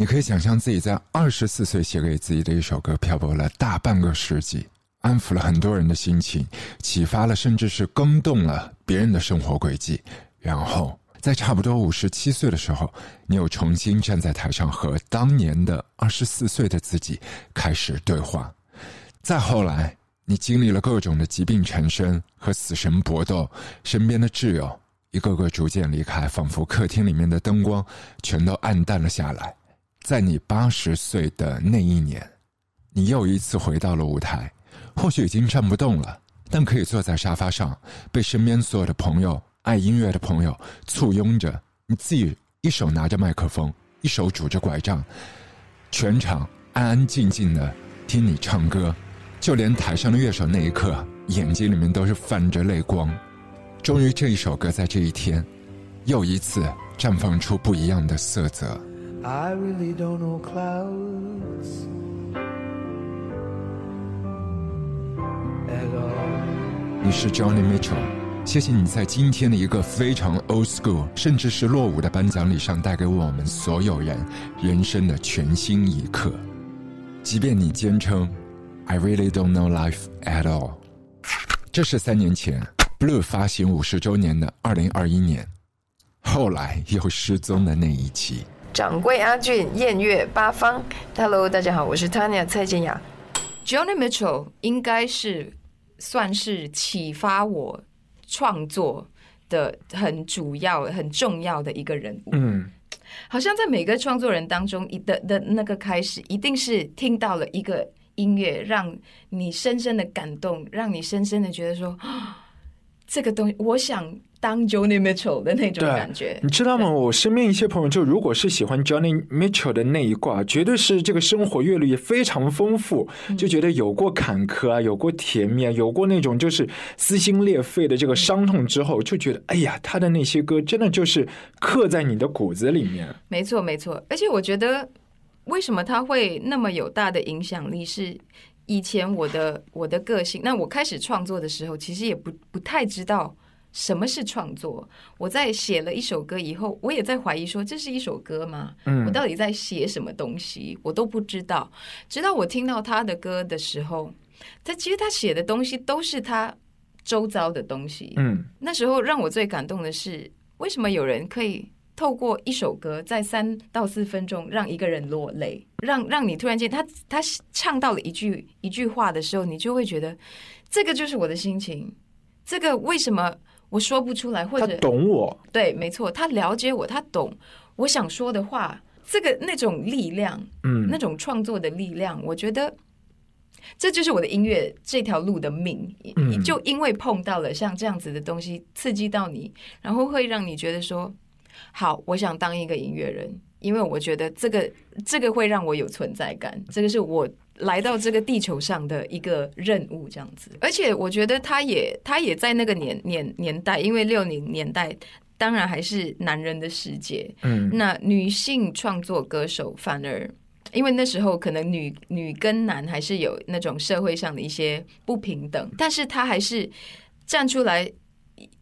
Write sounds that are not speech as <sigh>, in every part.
你可以想象自己在二十四岁写给自己的一首歌，漂泊了大半个世纪，安抚了很多人的心情，启发了甚至是更动了别人的生活轨迹。然后，在差不多五十七岁的时候，你又重新站在台上，和当年的二十四岁的自己开始对话。再后来，你经历了各种的疾病缠身和死神搏斗，身边的挚友一个个逐渐离开，仿佛客厅里面的灯光全都暗淡了下来。在你八十岁的那一年，你又一次回到了舞台，或许已经站不动了，但可以坐在沙发上，被身边所有的朋友、爱音乐的朋友簇拥着。你自己一手拿着麦克风，一手拄着拐杖，全场安安静静的听你唱歌，就连台上的乐手那一刻眼睛里面都是泛着泪光。终于，这一首歌在这一天，又一次绽放出不一样的色泽。I really don't know clouds at all。你是 Johnny Mitchell，谢谢你在今天的一个非常 old school，甚至是落伍的颁奖礼上带给我们所有人人生的全新一刻。即便你坚称 I really don't know life at all，这是三年前 Blue 发行五十周年的二零二一年，后来又失踪的那一期。掌柜阿俊，艳月八方，Hello，大家好，我是 Tanya 蔡健雅。Johnny Mitchell 应该是算是启发我创作的很主要、很重要的一个人物。嗯，好像在每个创作人当中，一的的那个开始，一定是听到了一个音乐，让你深深的感动，让你深深的觉得说，<gasps> 这个东西，我想。当 Johnny Mitchell 的那种感觉，你知道吗？我身边一些朋友，就如果是喜欢 Johnny Mitchell 的那一挂，绝对是这个生活阅历非常丰富，就觉得有过坎坷啊，有过甜蜜啊，有过那种就是撕心裂肺的这个伤痛之后，就觉得哎呀，他的那些歌真的就是刻在你的骨子里面。没错，没错。而且我觉得，为什么他会那么有大的影响力？是以前我的我的个性，那我开始创作的时候，其实也不不太知道。什么是创作？我在写了一首歌以后，我也在怀疑说这是一首歌吗？嗯，我到底在写什么东西？我都不知道。直到我听到他的歌的时候，他其实他写的东西都是他周遭的东西。嗯，那时候让我最感动的是，为什么有人可以透过一首歌，在三到四分钟让一个人落泪，让让你突然间他他唱到了一句一句话的时候，你就会觉得这个就是我的心情。这个为什么？我说不出来，或者他懂我，对，没错，他了解我，他懂我想说的话，这个那种力量，嗯，那种创作的力量，我觉得这就是我的音乐这条路的命。嗯，就因为碰到了像这样子的东西，刺激到你，然后会让你觉得说，好，我想当一个音乐人，因为我觉得这个这个会让我有存在感，这个是我。来到这个地球上的一个任务，这样子，而且我觉得他也他也在那个年年年代，因为六零年代当然还是男人的世界，嗯，那女性创作歌手反而因为那时候可能女女跟男还是有那种社会上的一些不平等，但是他还是站出来，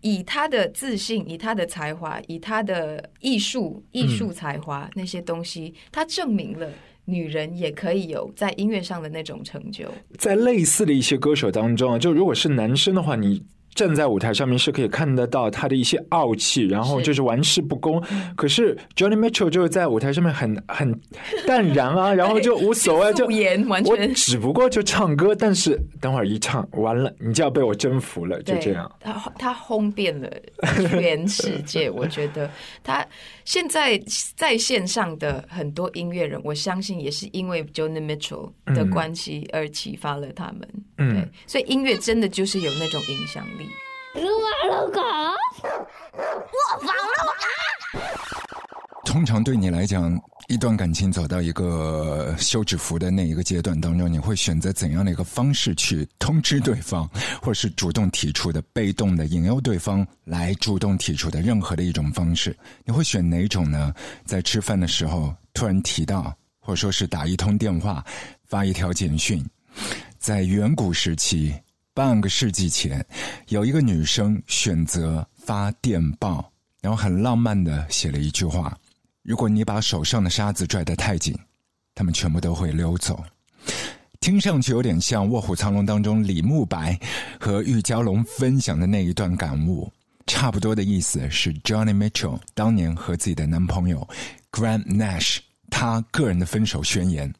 以他的自信，以他的才华，以他的艺术艺术才华那些东西，他证明了。女人也可以有在音乐上的那种成就，在类似的一些歌手当中啊，就如果是男生的话，你。站在舞台上面是可以看得到他的一些傲气，然后就是玩世不恭。可是 Johnny Mitchell 就是在舞台上面很很淡然啊，<laughs> 然后就无所谓，就我只不过就唱歌，但是等会儿一唱完了，你就要被我征服了，就这样。他 <laughs> 他轰遍了全世界，我觉得他现在在线上的很多音乐人，我相信也是因为 Johnny Mitchell 的关系而启发了他们。嗯，所以音乐真的就是有那种影响力。撸啊撸狗，我房了通常对你来讲，一段感情走到一个休止符的那一个阶段当中，你会选择怎样的一个方式去通知对方，或者是主动提出的、被动的引诱对方来主动提出的任何的一种方式？你会选哪种呢？在吃饭的时候突然提到，或者说是打一通电话、发一条简讯，在远古时期。半个世纪前，有一个女生选择发电报，然后很浪漫的写了一句话：“如果你把手上的沙子拽得太紧，他们全部都会溜走。听上去有点像《卧虎藏龙》当中李慕白和玉娇龙分享的那一段感悟，差不多的意思是 Johnny Mitchell 当年和自己的男朋友 Graham Nash 他个人的分手宣言。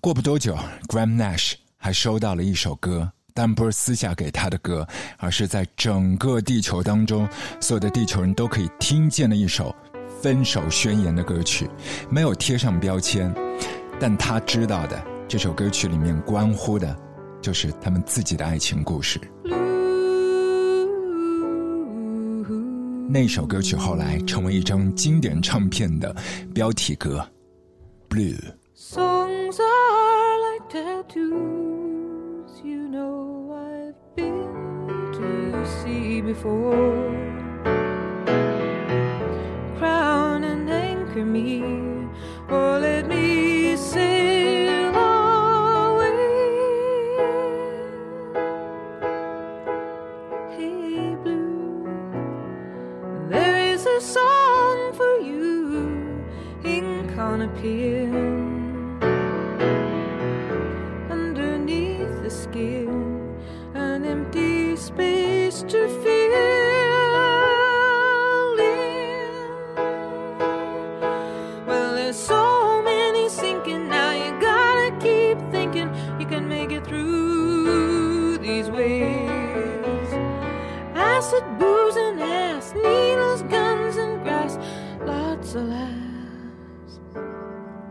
过不多久，Graham Nash 还收到了一首歌，但不是私下给他的歌，而是在整个地球当中所有的地球人都可以听见的一首分手宣言的歌曲，没有贴上标签，但他知道的。这首歌曲里面关乎的，就是他们自己的爱情故事。那首歌曲后来成为一张经典唱片的标题歌，《Blue》。tattoos you know I've been to see before. Crown and anchor me, or let me.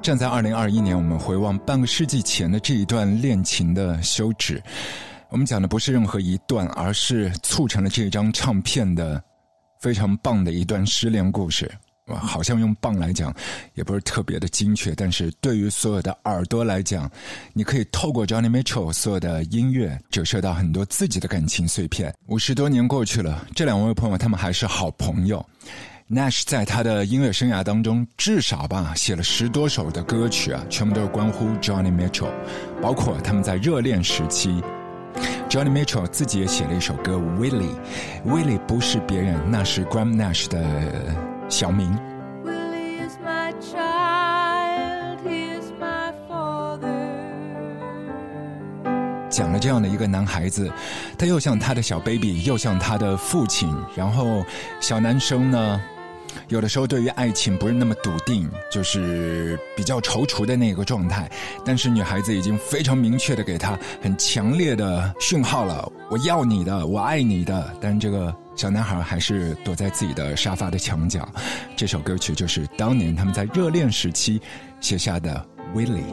站在二零二一年，我们回望半个世纪前的这一段恋情的休止， 我们讲的不是任何一段，而是促成了这张唱片的非常棒的一段失恋故事。哇，好像用“棒”来讲也不是特别的精确，但是对于所有的耳朵来讲，你可以透过 Johnny Mitchell 所有的音乐折射到很多自己的感情碎片。五十多年过去了，这两位朋友他们还是好朋友。Nash 在他的音乐生涯当中，至少吧写了十多首的歌曲啊，全部都是关乎 Johnny Mitchell，包括他们在热恋时期，Johnny Mitchell 自己也写了一首歌 Willie，Willie 不是别人，那是 Graham Nash 的小名。讲了这样的一个男孩子，他又像他的小 baby，又像他的父亲，然后小男生呢？有的时候对于爱情不是那么笃定，就是比较踌躇的那个状态。但是女孩子已经非常明确的给他很强烈的讯号了：“我要你的，我爱你的。”但是这个小男孩还是躲在自己的沙发的墙角。这首歌曲就是当年他们在热恋时期写下的《Willie》。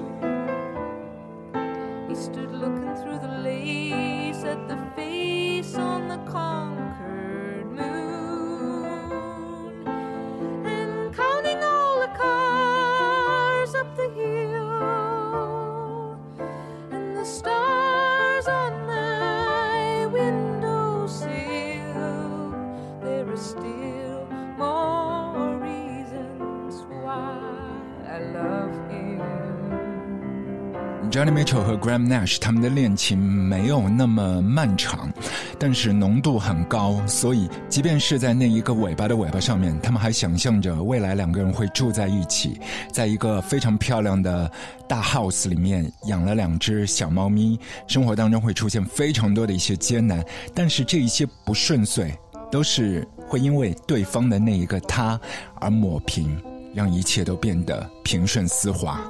Graham Nash 他们的恋情没有那么漫长，但是浓度很高，所以即便是在那一个尾巴的尾巴上面，他们还想象着未来两个人会住在一起，在一个非常漂亮的大 house 里面养了两只小猫咪，生活当中会出现非常多的一些艰难，但是这一些不顺遂都是会因为对方的那一个他而抹平，让一切都变得平顺丝滑。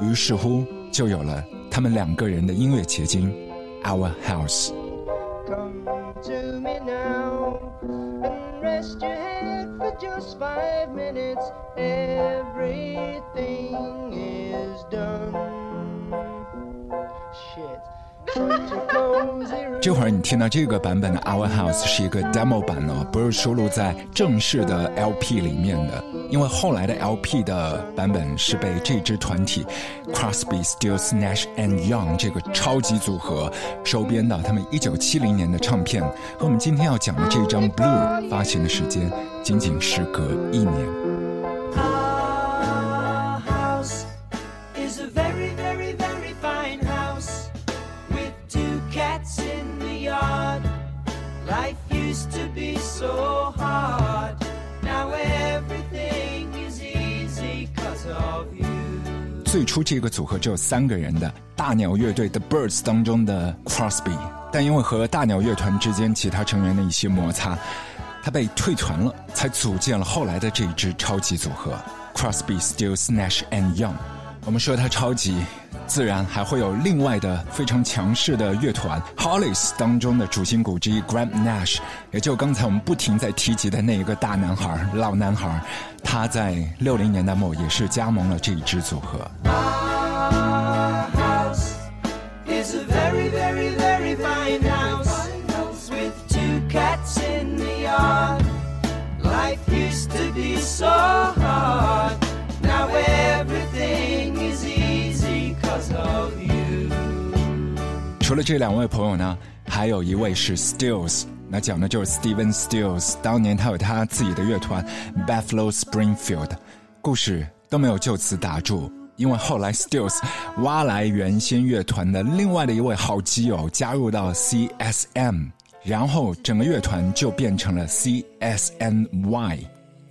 于是乎。就有了他们两个人的音乐结晶，Our House。 <laughs> 这会儿你听到这个版本的《Our House》是一个 demo 版哦，不是收录在正式的 LP 里面的。因为后来的 LP 的版本是被这支团体 Crosby, Stills, Nash and Young 这个超级组合收编的。他们1970年的唱片和我们今天要讲的这张《Blue》发行的时间仅仅时隔一年。最初这个组合只有三个人的大鸟乐队 The Birds 当中的 Crosby，但因为和大鸟乐团之间其他成员的一些摩擦，他被退团了，才组建了后来的这一支超级组合 Crosby, Stills, Nash and Young。我们说他超级。自然还会有另外的非常强势的乐团 Hollis 当中的主心骨之一 Graham Nash，也就刚才我们不停在提及的那一个大男孩老男孩，他在六零年代末也是加盟了这一支组合。除了这两位朋友呢，还有一位是 Stills，那讲的就是 Steven Stills。当年他有他自己的乐团 Buffalo Springfield，故事都没有就此打住，因为后来 Stills 挖来原先乐团的另外的一位好基友加入到 CSM，然后整个乐团就变成了 CSNY。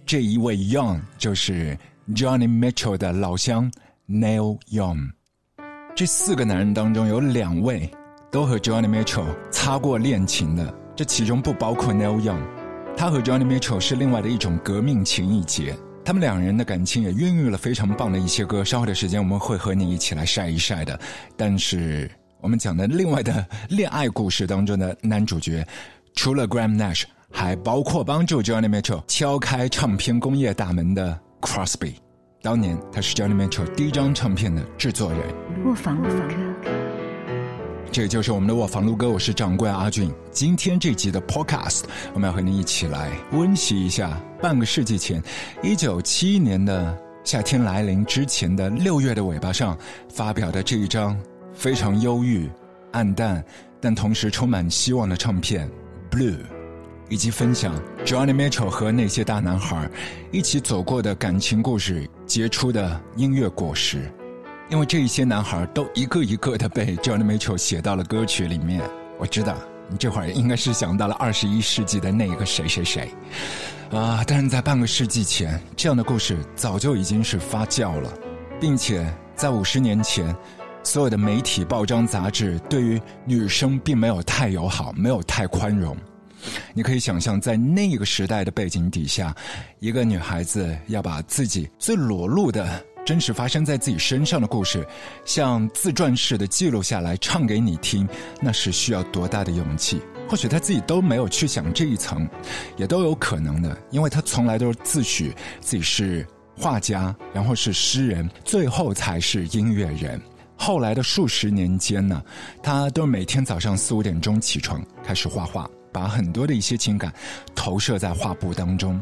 这一位 Young 就是 Johnny Mitchell 的老乡 Neil Young。这四个男人当中有两位。都和 Johnny Mitchell 擦过恋情的，这其中不包括 Neil Young。他和 Johnny Mitchell 是另外的一种革命情谊结。他们两人的感情也孕育了非常棒的一些歌。稍后的时间我们会和你一起来晒一晒的。但是我们讲的另外的恋爱故事当中的男主角，除了 Graham Nash，还包括帮助 Johnny Mitchell 敲开唱片工业大门的 Crosby。当年他是 Johnny Mitchell 第一张唱片的制作人。卧房卧房。这就是我们的卧房录歌，我是掌柜阿俊。今天这集的 Podcast，我们要和您一起来温习一下半个世纪前，一九七一年的夏天来临之前的六月的尾巴上发表的这一张非常忧郁、暗淡，但同时充满希望的唱片《Blue》，以及分享 Johnny Mitchell 和那些大男孩一起走过的感情故事结出的音乐果实。因为这一些男孩都一个一个的被 Johnny Mitchell 写到了歌曲里面，我知道你这会儿应该是想到了二十一世纪的那个谁谁谁，啊！但是在半个世纪前，这样的故事早就已经是发酵了，并且在五十年前，所有的媒体、报章、杂志对于女生并没有太友好，没有太宽容。你可以想象，在那个时代的背景底下，一个女孩子要把自己最裸露的。真实发生在自己身上的故事，像自传式的记录下来，唱给你听，那是需要多大的勇气？或许他自己都没有去想这一层，也都有可能的，因为他从来都是自诩自己是画家，然后是诗人，最后才是音乐人。后来的数十年间呢，他都是每天早上四五点钟起床，开始画画，把很多的一些情感投射在画布当中。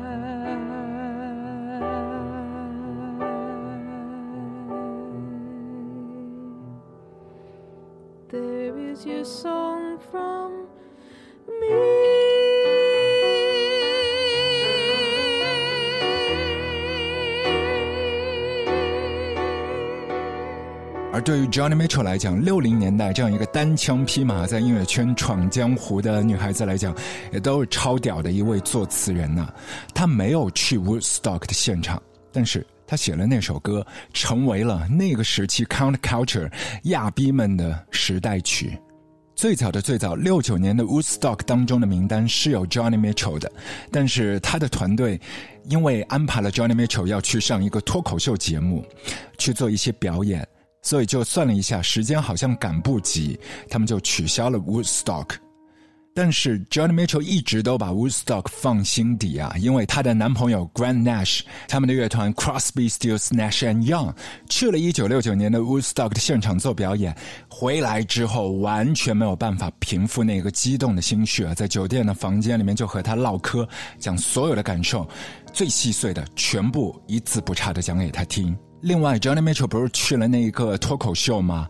There is your song from me。而对于 Johnny Mitchell 来讲，六零年代这样一个单枪匹马在音乐圈闯江湖的女孩子来讲，也都是超屌的一位作词人呢。她没有去 Woodstock 的现场，但是。他写了那首歌，成为了那个时期 count culture 亚逼们的时代曲。最早的最早，六九年的 Woodstock 当中的名单是有 Johnny Mitchell 的，但是他的团队因为安排了 Johnny Mitchell 要去上一个脱口秀节目，去做一些表演，所以就算了一下时间，好像赶不及，他们就取消了 Woodstock。但是 Johnny Mitchell 一直都把 Woodstock 放心底啊，因为她的男朋友 Grant Nash 他们的乐团 Crosby, Stills, Nash and Young 去了一九六九年的 Woodstock 的现场做表演，回来之后完全没有办法平复那个激动的心绪啊，在酒店的房间里面就和他唠嗑，讲所有的感受，最细碎的全部一字不差的讲给他听。另外，Johnny Mitchell 不是去了那一个脱口秀吗？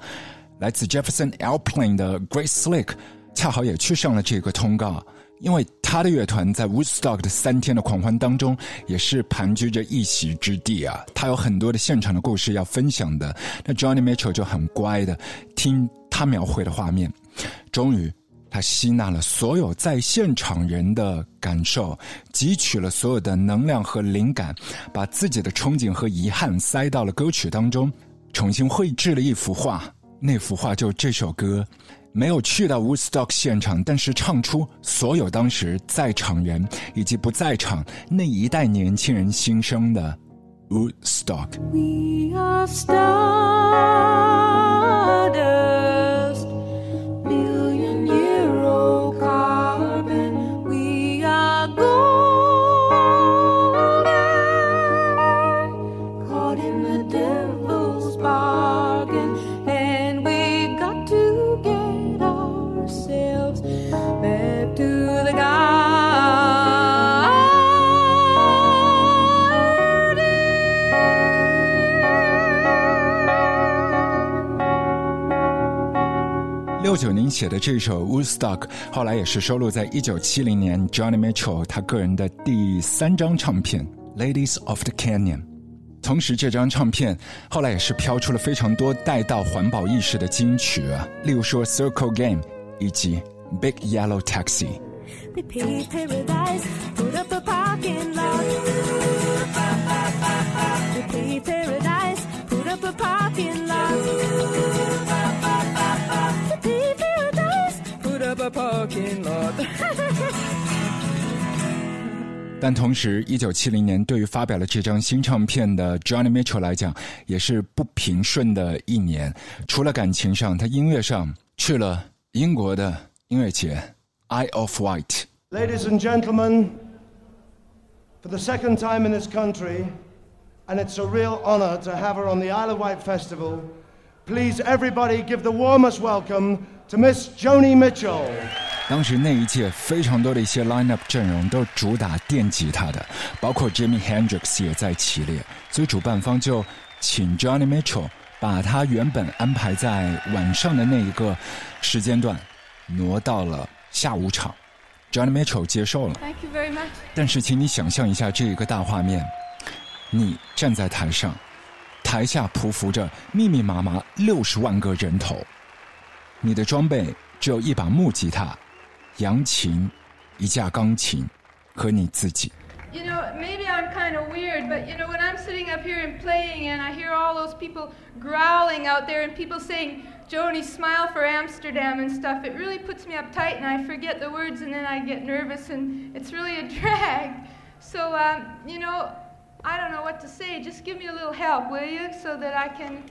来自 Jefferson Airplane 的 Grace Slick 恰好也去上了这个通告。因为他的乐团在 Woodstock 的三天的狂欢当中，也是盘踞着一席之地啊。他有很多的现场的故事要分享的。那 Johnny Mitchell 就很乖的听他描绘的画面，终于他吸纳了所有在现场人的感受，汲取了所有的能量和灵感，把自己的憧憬和遗憾塞到了歌曲当中，重新绘制了一幅画。那幅画就这首歌。没有去到 Woodstock 现场，但是唱出所有当时在场人以及不在场那一代年轻人心声的 Woodstock。We are star 六九年写的这首《Woodstock》，后来也是收录在一九七零年 Johnny Mitchell 他个人的第三张唱片《Ladies of the Canyon》。同时，这张唱片后来也是飘出了非常多带到环保意识的金曲啊，例如说《Circle Game》以及《Big Yellow Taxi》。但同时，一九七零年对于发表了这张新唱片的 Johnny Mitchell 来讲，也是不平顺的一年。除了感情上，他音乐上去了英国的音乐节 Eye of White。Ladies and gentlemen, for the second time in this country, and it's a real honor to have her on the Isle of Wight Festival. Please, everybody, give the warmest welcome to Miss Joni Mitchell. 当时那一届非常多的一些 lineup 阵容都主打电吉他的，包括 Jimi Hendrix 也在其列，所以主办方就请 Johnny Mitchell 把他原本安排在晚上的那一个时间段挪到了下午场。Johnny Mitchell 接受了。Thank you very much。但是，请你想象一下这一个大画面：你站在台上，台下匍匐着密密麻麻六十万个人头，你的装备只有一把木吉他。扬琴，一架钢琴，和你自己。You know, maybe I'm kind of weird, but you know, when I'm sitting up here and playing and I hear all those people growling out there and people saying, Joni, smile for Amsterdam and stuff, it really puts me uptight and I forget the words and then I get nervous and it's really a drag. <laughs> So, um, you know, I don't know what to say. Just give me a little help, will you, so that I can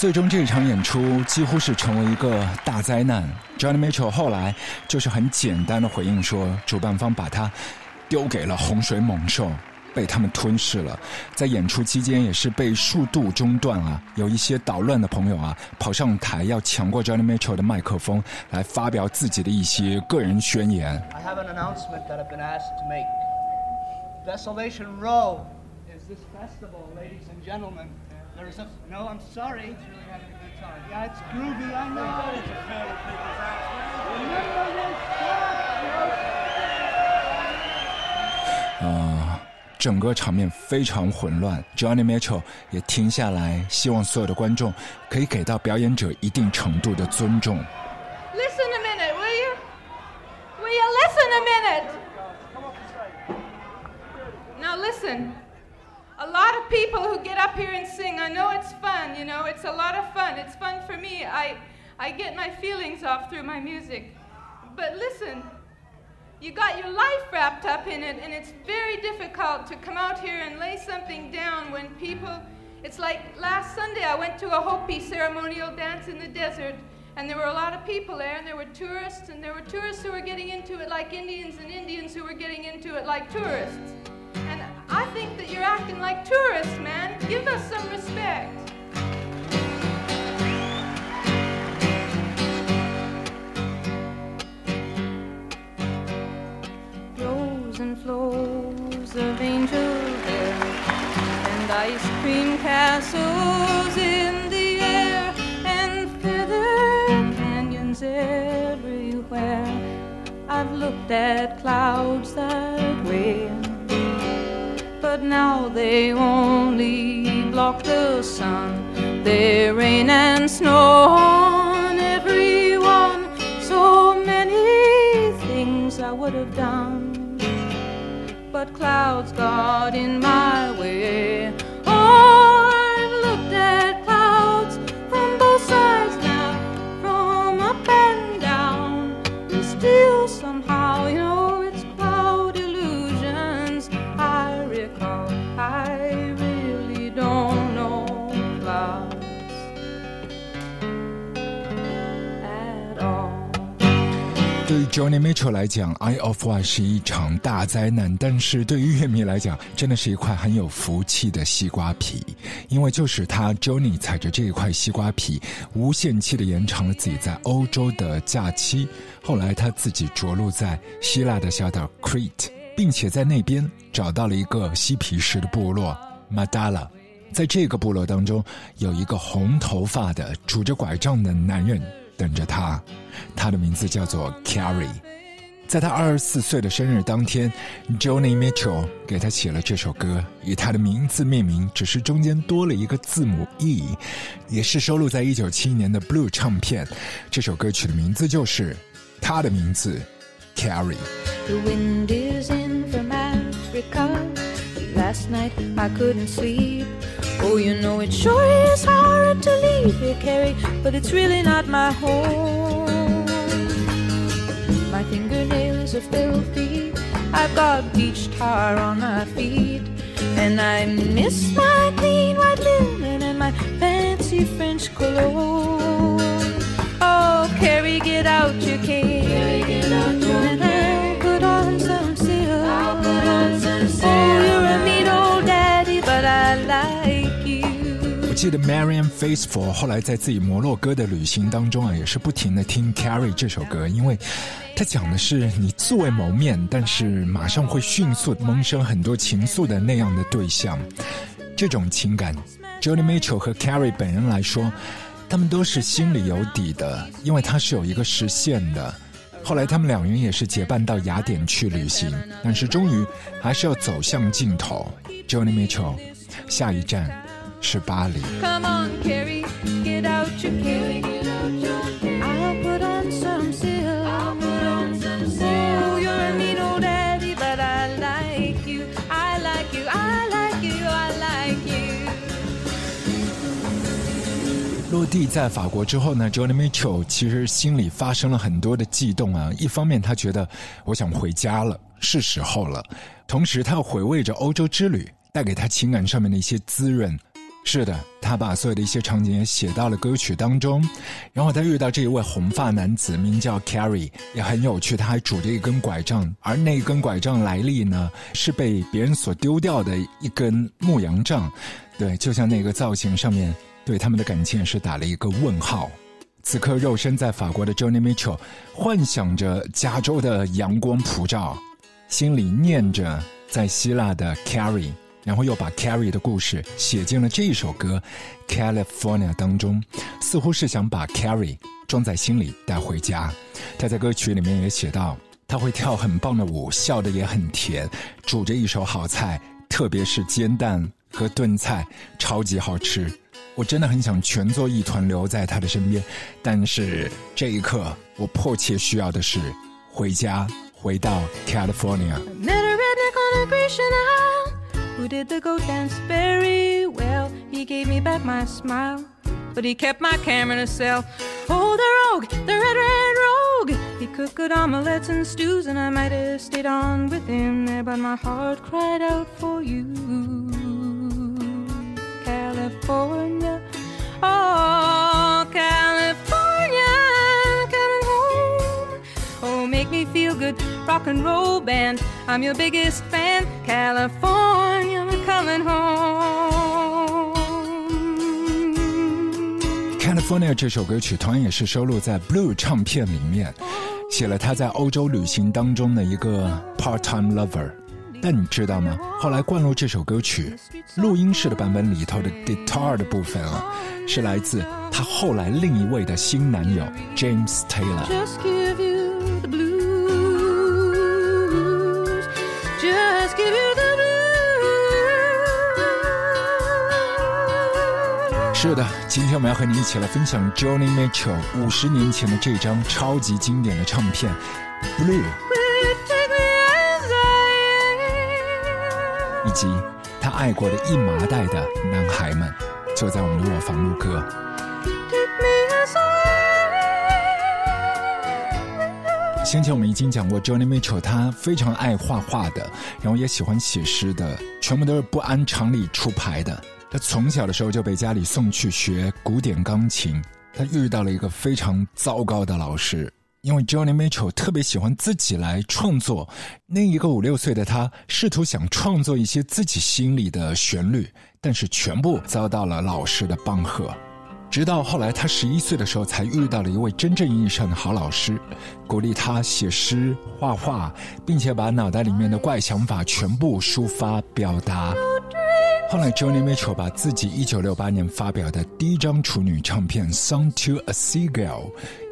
最终这场演出几乎是成为一个大灾难。Johnny Mitchell 后来就是很简单的回应说，主办方把他丢给了洪水猛兽，被他们吞噬了。在演出期间也是被数度中断啊，有一些捣乱的朋友啊跑上台要抢过 Johnny Mitchell 的麦克风来发表自己的一些个人宣言。I have an announcement that I've been asked to make. Desolation Row is this festival, ladies and gentlemen. There's a no. I'm sorry. It's really having a good time. Yeah, it's groovy. I know. It's a fair people's ass. 啊，整个场面非常混乱。Johnny Mitchell 也停下来，希望所有的观众可以给到表演者一定程度的尊重。Listen a minute, will you? Will you listen a minute? Now listen a lot of people who get up here and sing. I know it's fun, you know, it's a lot of fun. It's fun for me. I, I get my feelings off through my music. But listen, you got your life wrapped up in it, and it's very difficult to come out here and lay something down when people. It's like last Sunday I went to a Hopi ceremonial dance in the desert, and there were a lot of people there, and there were tourists, and there were tourists who were getting into it like Indians, and Indians who were getting into it like tourists. Think that you're acting like tourists, man. Give us some respect. Flows and flows of angel hair and ice cream castles in the air and feathers everywhere. I've looked at clouds that way, but now they only block the sun. They rain and snow on everyone. So many things I would have done, but clouds got in my way. Johnny Mitchell 来讲，《Eye of One》是一场大灾难，但是对于乐迷来讲，真的是一块很有福气的西瓜皮，因为就是他 Johnny 踩着这一块西瓜皮，无限期的延长了自己在欧洲的假期。后来他自己着陆在希腊的小岛 Crete，并且在那边找到了一个嬉皮士的部落 Madala。在这个部落当中，有一个红头发的拄着拐杖的男人。等着他，他的名字叫做 Carrie。在他二十四岁的生日当天，Johnny Mitchell 给他写了这首歌，以他的名字命名，只是中间多了一个字母 E，也是收录在一九七一年的 Blue 唱片。这首歌曲的名字就是他的名字，Carrie。The wind is in for magic Last night I Oh, you know it sure is hard to leave here, Carrie, but it's really not my home. My fingernails are filthy. I've got beach tar on my feet. And I miss my clean white linen and my fancy French cologne. Oh, Carrie, get out your cane. 记得 Marian Faithful 后来在自己摩洛哥的旅行当中啊，也是不停的听 Carrie 这首歌，因为他讲的是你素未谋面，但是马上会迅速萌生很多情愫的那样的对象。这种情感，Johnny Mitchell 和 Carrie 本人来说，他们都是心里有底的，因为他是有一个实现的。后来他们两人也是结伴到雅典去旅行，但是终于还是要走向尽头。Johnny Mitchell，下一站。是巴黎。Come on, Carrie, get out your Carrie. I'll put on some silk. Oh, you're a mean old daddy, but I like you. I like you. I like you. I like you. 落地在法国之后呢，Johnny Mitchell 其实心里发生了很多的悸动啊。一方面，他觉得我想回家了，是时候了；同时，他又回味着欧洲之旅带给他情感上面的一些滋润。是的，他把所有的一些场景也写到了歌曲当中。然后他遇到这一位红发男子，名叫 Carrie，也很有趣。他还拄着一根拐杖，而那根拐杖来历呢，是被别人所丢掉的一根牧羊杖。对，就像那个造型上面对他们的感情也是打了一个问号。此刻，肉身在法国的 Johnny Mitchell 幻想着加州的阳光普照，心里念着在希腊的 Carrie。然后又把 Carrie 的故事写进了这一首歌《California》当中，似乎是想把 Carrie 装在心里带回家。他在歌曲里面也写到，他会跳很棒的舞，笑得也很甜，煮着一手好菜，特别是煎蛋和炖菜，超级好吃。我真的很想全做一团留在他的身边，但是这一刻我迫切需要的是回家，回到 California。Who did the goat dance very well. He gave me back my smile, but he kept my camera in a cell. Oh, the rogue, the red, red rogue. He cooked good omelets and stews, and I might have stayed on with him there, but my heart cried out for you. California, oh, California, rock and roll band. I'm your biggest fan, California, I'm coming home. California 这首歌曲同样也是收录在 Blue 唱片里面，写了他在欧洲旅行当中的一个 part-time lover。但你知道吗？后来灌录这首歌曲录音室的版本里头的 guitar 的部分啊，是来自他后来另一位的新男友 James Taylor。是的，今天我们要和你一起来分享 Johnny Mitchell 五十年前的这张超级经典的唱片《Blue》，以及他爱过的一麻袋的男孩们，就在我们的卧房录歌。先前我们已经讲过，Johnny Mitchell 他非常爱画画的，然后也喜欢写诗的，全部都是不按常理出牌的。他从小的时候就被家里送去学古典钢琴。他遇到了一个非常糟糕的老师，因为 Johnny Mitchell 特别喜欢自己来创作。那一个五六岁的他，试图想创作一些自己心里的旋律，但是全部遭到了老师的帮和。直到后来，他十一岁的时候，才遇到了一位真正意义上的好老师，鼓励他写诗、画画，并且把脑袋里面的怪想法全部抒发表达。后来，Johnny Mitchell 把自己一九六八年发表的第一张处女唱片《Song to a Seagull》，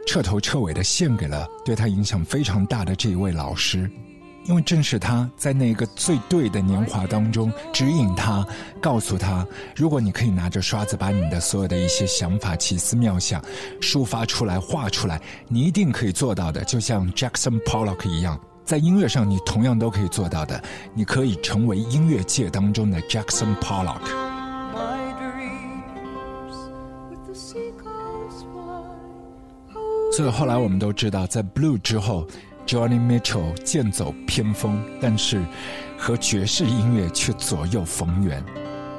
彻头彻尾的献给了对他影响非常大的这一位老师。因为正是他在那个最对的年华当中指引他，告诉他，如果你可以拿着刷子把你的所有的一些想法、奇思妙想抒发出来、画出来，你一定可以做到的。就像 Jackson Pollock 一样，在音乐上你同样都可以做到的。你可以成为音乐界当中的 Jackson Pollock。所以后来我们都知道，在 Blue 之后。Johnny Mitchell 剑走偏锋，但是和爵士音乐却左右逢源，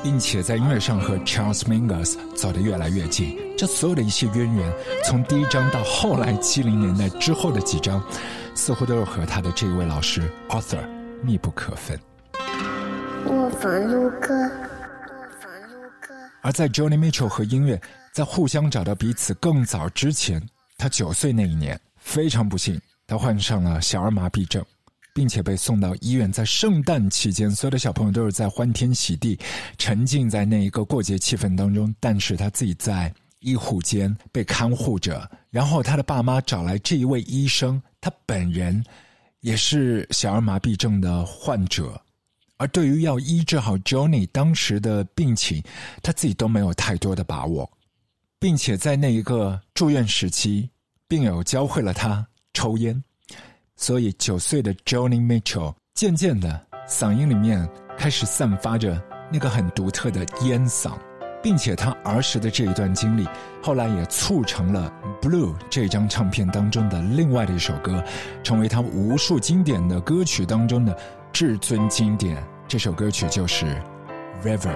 并且在音乐上和 Charles Mingus 走得越来越近。这所有的一些渊源，从第一章到后来七零年代之后的几章，似乎都是和他的这一位老师 Arthur 密不可分。卧房录歌，而在 Johnny Mitchell 和音乐在互相找到彼此更早之前，他九岁那一年，非常不幸。他患上了小儿麻痹症，并且被送到医院。在圣诞期间，所有的小朋友都是在欢天喜地，沉浸在那一个过节气氛当中。但是他自己在医护间被看护着。然后他的爸妈找来这一位医生，他本人也是小儿麻痹症的患者。而对于要医治好 Johnny 当时的病情，他自己都没有太多的把握，并且在那一个住院时期，病友教会了他。抽烟，所以九岁的 Johnny Mitchell 渐渐的嗓音里面开始散发着那个很独特的烟嗓，并且他儿时的这一段经历，后来也促成了《Blue》这张唱片当中的另外的一首歌，成为他无数经典的歌曲当中的至尊经典。这首歌曲就是《River》。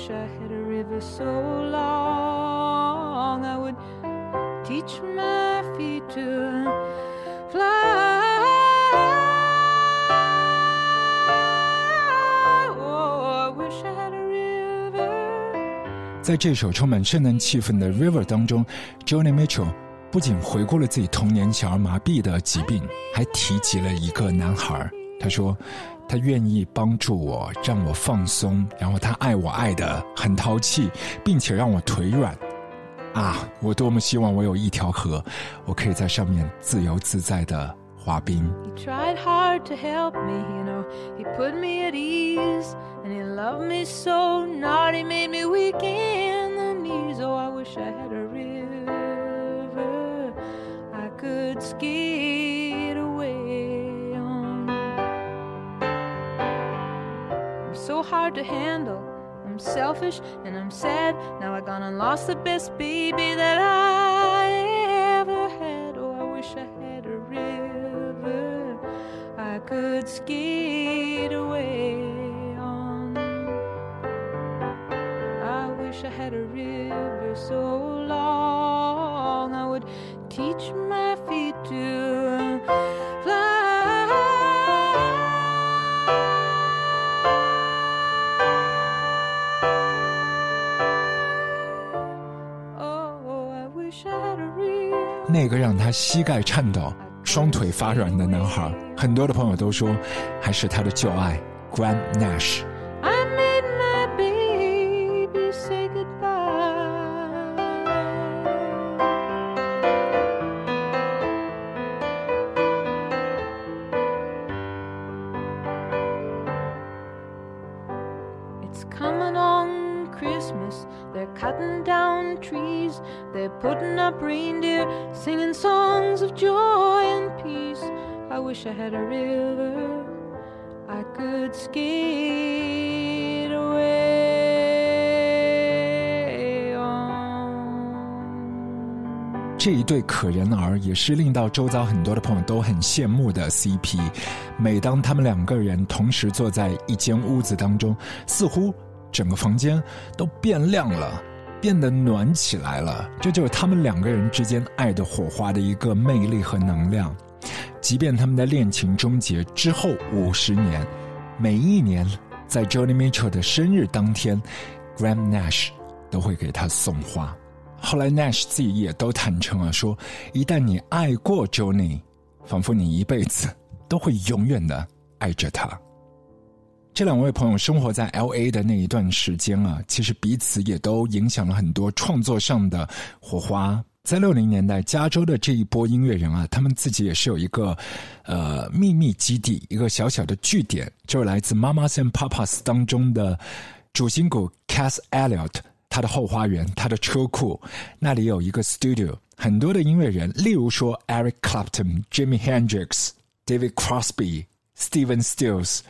Wish I had a river so long I would teach my feet to fly. Oh, I wish I had a river. 在这首充满圣诞气氛的《River》当中，Johnny Mitchell 不仅回顾了自己童年小儿麻痹的疾病，还提及了一个男孩。他说。他愿意帮助我，让我放松，然后他爱我爱的很淘气，并且让我腿软。啊，我多么希望我有一条河，我可以在上面自由自在的滑冰。hard to handle. I'm selfish and I'm sad. Now I gone and lost the best baby that I ever had. Oh, I wish I had a river I could skate away on. I wish I had a river so long I would teach my feet to 个让他膝盖颤抖、双腿发软的男孩，很多的朋友都说，还是他的旧爱 Graham Nash。可人儿也是令到周遭很多的朋友都很羡慕的 CP。每当他们两个人同时坐在一间屋子当中，似乎整个房间都变亮了。变得暖起来了，这就是他们两个人之间爱的火花的一个魅力和能量。即便他们的恋情终结之后五十年，每一年在 Johnny Mitchell 的生日当天，Graham Nash 都会给他送花。后来 Nash 自己也都坦诚了，说一旦你爱过 Johnny，仿佛你一辈子都会永远的爱着他。这两位朋友生活在 L A 的那一段时间啊，其实彼此也都影响了很多创作上的火花。在六零年代，加州的这一波音乐人啊，他们自己也是有一个呃秘密基地，一个小小的据点，就是来自 Mamas and Papas 当中的主心骨 Cass Elliot，他的后花园，他的车库，那里有一个 studio，很多的音乐人，例如说 Eric Clapton、Jimmy Hendrix、David Crosby、Steven Stills。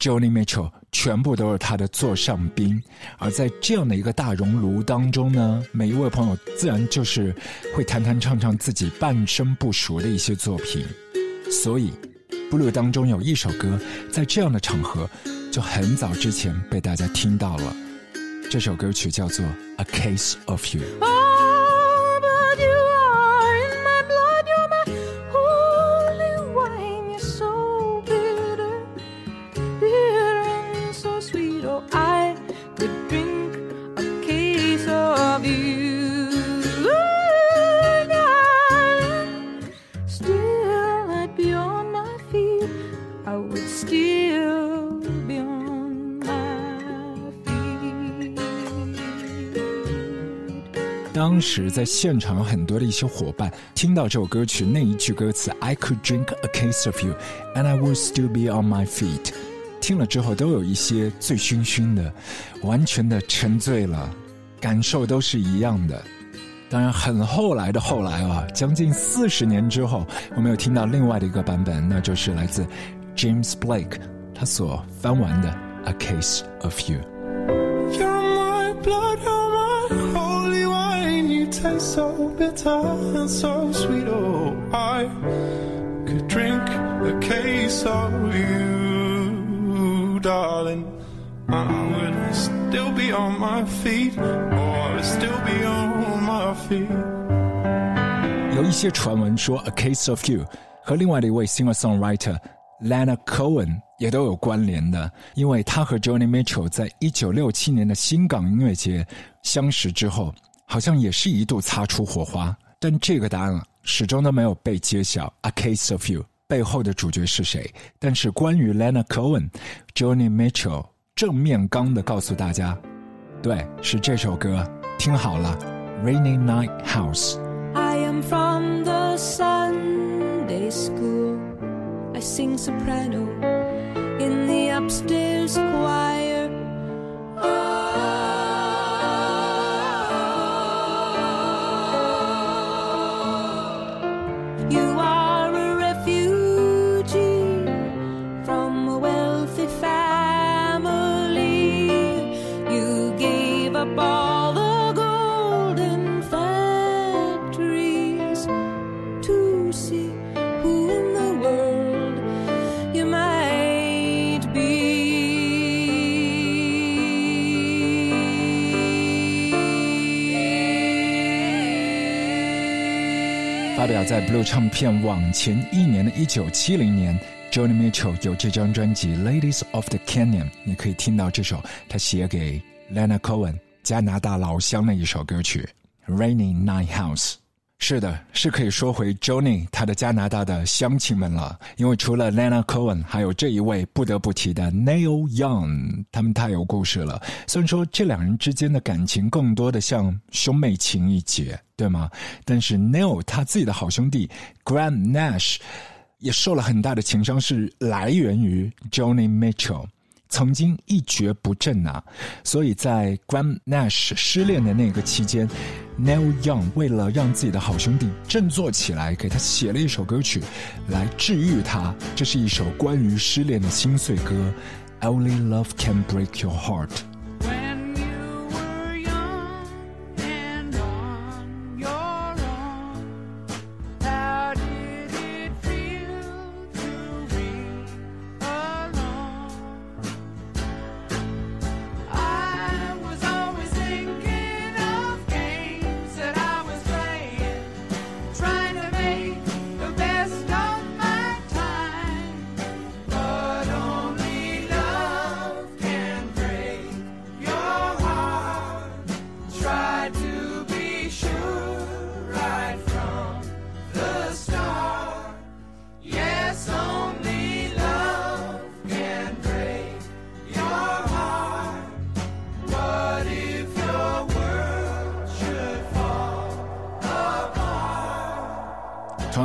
Johnny Mitchell 全部都是他的座上宾，而在这样的一个大熔炉当中呢，每一位朋友自然就是会弹弹唱唱自己半生不熟的一些作品。所以，Blue 当中有一首歌，在这样的场合就很早之前被大家听到了。这首歌曲叫做《A Case of You》。时在现场有很多的一些伙伴听到这首歌曲那一句歌词 "I could drink a case of you and I would still be on my feet"，听了之后都有一些醉醺醺的，完全的沉醉了，感受都是一样的。当然，很后来的后来啊，将近四十年之后，我们有听到另外的一个版本，那就是来自 James Blake 他所翻完的 "A Case of You"。taste so bitter and so sweet. Oh, I could drink a case of you, darling. I would still be on my feet, or still be on my feet. 有一些传闻说，《A Case of You》和另外的一位 singer-songwriter Lana Cohen 也都有关联的，因为他和 Johnny Mitchell 在一九六七年的新港音乐节相识之后， 好像也是一度擦出火花，但这个答案始终都没有被揭晓。A Case of You 背后的主角是谁？但是关于 Lena Cohen、Johnny Mitchell，正面刚的告诉大家，对，是这首歌，听好了，《Rainy Night House》。I am from the Sunday school. I sing soprano in the upstairs choir. 在 Blue 唱片往前一年的一九七零年，Johnny Mitchell 有这张专辑《Ladies of the Canyon》，你可以听到这首他写给 Lena Cohen 加拿大老乡的一首歌曲《Rainy Night House》。是的，是可以说回 Johnny 他的加拿大的乡亲们了，因为除了 Lena Cohen，还有这一位不得不提的 Neil Young，他们太有故事了。虽然说这两人之间的感情更多的像兄妹情一节，对吗？但是 Neil 他自己的好兄弟 Graham Nash 也受了很大的情伤，是来源于 Johnny Mitchell。曾经一蹶不振呐，所以在 Graham Nash 失恋的那个期间，Neil Young 为了让自己的好兄弟振作起来，给他写了一首歌曲来治愈他。这是一首关于失恋的心碎歌，Only Love Can Break Your Heart。